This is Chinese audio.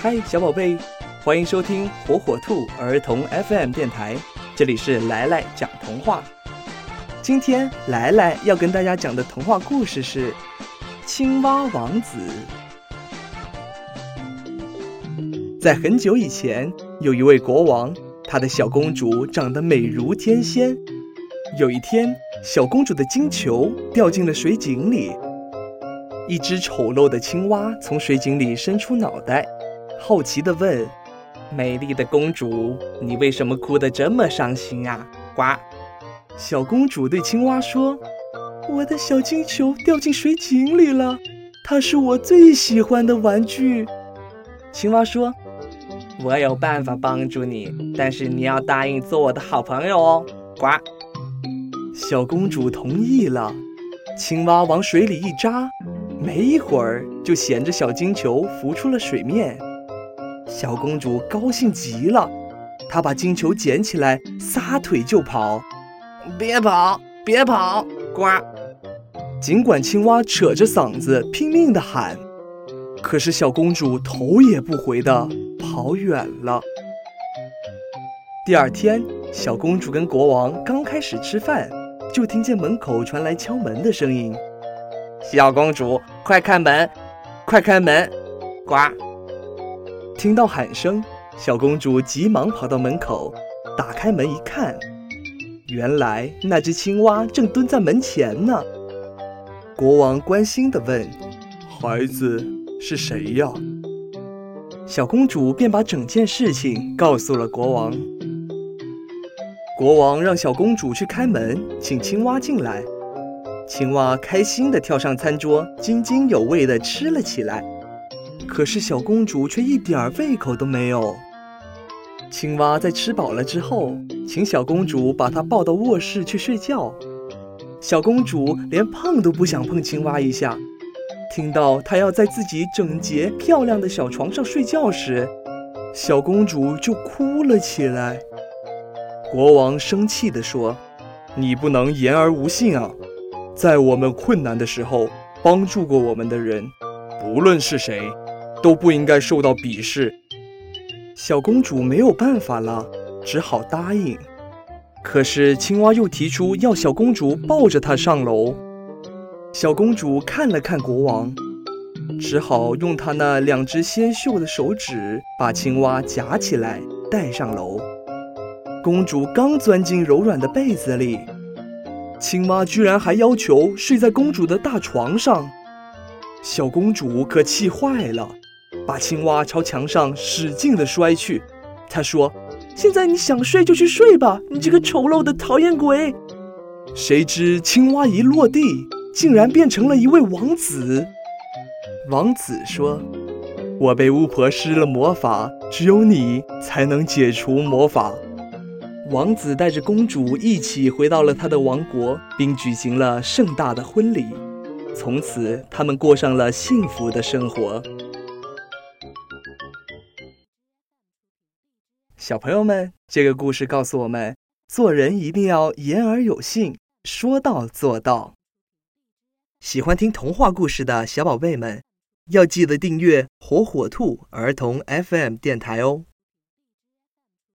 嗨，小宝贝，欢迎收听火火兔儿童 FM 电台，这里是来来讲童话。今天来来要跟大家讲的童话故事是《青蛙王子》。在很久以前，有一位国王，他的小公主长得美如天仙。有一天，小公主的金球掉进了水井里，一只丑陋的青蛙从水井里伸出脑袋。好奇地问：“美丽的公主，你为什么哭得这么伤心啊？”呱，小公主对青蛙说：“我的小金球掉进水井里了，它是我最喜欢的玩具。”青蛙说：“我有办法帮助你，但是你要答应做我的好朋友哦。”呱，小公主同意了。青蛙往水里一扎，没一会儿就衔着小金球浮出了水面。小公主高兴极了，她把金球捡起来，撒腿就跑。别跑，别跑！呱！尽管青蛙扯着嗓子拼命地喊，可是小公主头也不回地跑远了。第二天，小公主跟国王刚开始吃饭，就听见门口传来敲门的声音。小公主，快开门，快开门！呱！听到喊声，小公主急忙跑到门口，打开门一看，原来那只青蛙正蹲在门前呢。国王关心地问：“孩子是谁呀？”小公主便把整件事情告诉了国王。国王让小公主去开门，请青蛙进来。青蛙开心地跳上餐桌，津津有味地吃了起来。可是小公主却一点儿胃口都没有。青蛙在吃饱了之后，请小公主把她抱到卧室去睡觉。小公主连碰都不想碰青蛙一下。听到她要在自己整洁漂亮的小床上睡觉时，小公主就哭了起来。国王生气地说：“你不能言而无信啊！在我们困难的时候帮助过我们的人，不论是谁。”都不应该受到鄙视。小公主没有办法了，只好答应。可是青蛙又提出要小公主抱着它上楼。小公主看了看国王，只好用她那两只纤秀的手指把青蛙夹起来带上楼。公主刚钻进柔软的被子里，青蛙居然还要求睡在公主的大床上。小公主可气坏了。把青蛙朝墙上使劲地摔去，他说：“现在你想睡就去睡吧，你这个丑陋的讨厌鬼！”谁知青蛙一落地，竟然变成了一位王子。王子说：“我被巫婆施了魔法，只有你才能解除魔法。”王子带着公主一起回到了他的王国，并举行了盛大的婚礼。从此，他们过上了幸福的生活。小朋友们，这个故事告诉我们，做人一定要言而有信，说到做到。喜欢听童话故事的小宝贝们，要记得订阅火火兔儿童 FM 电台哦。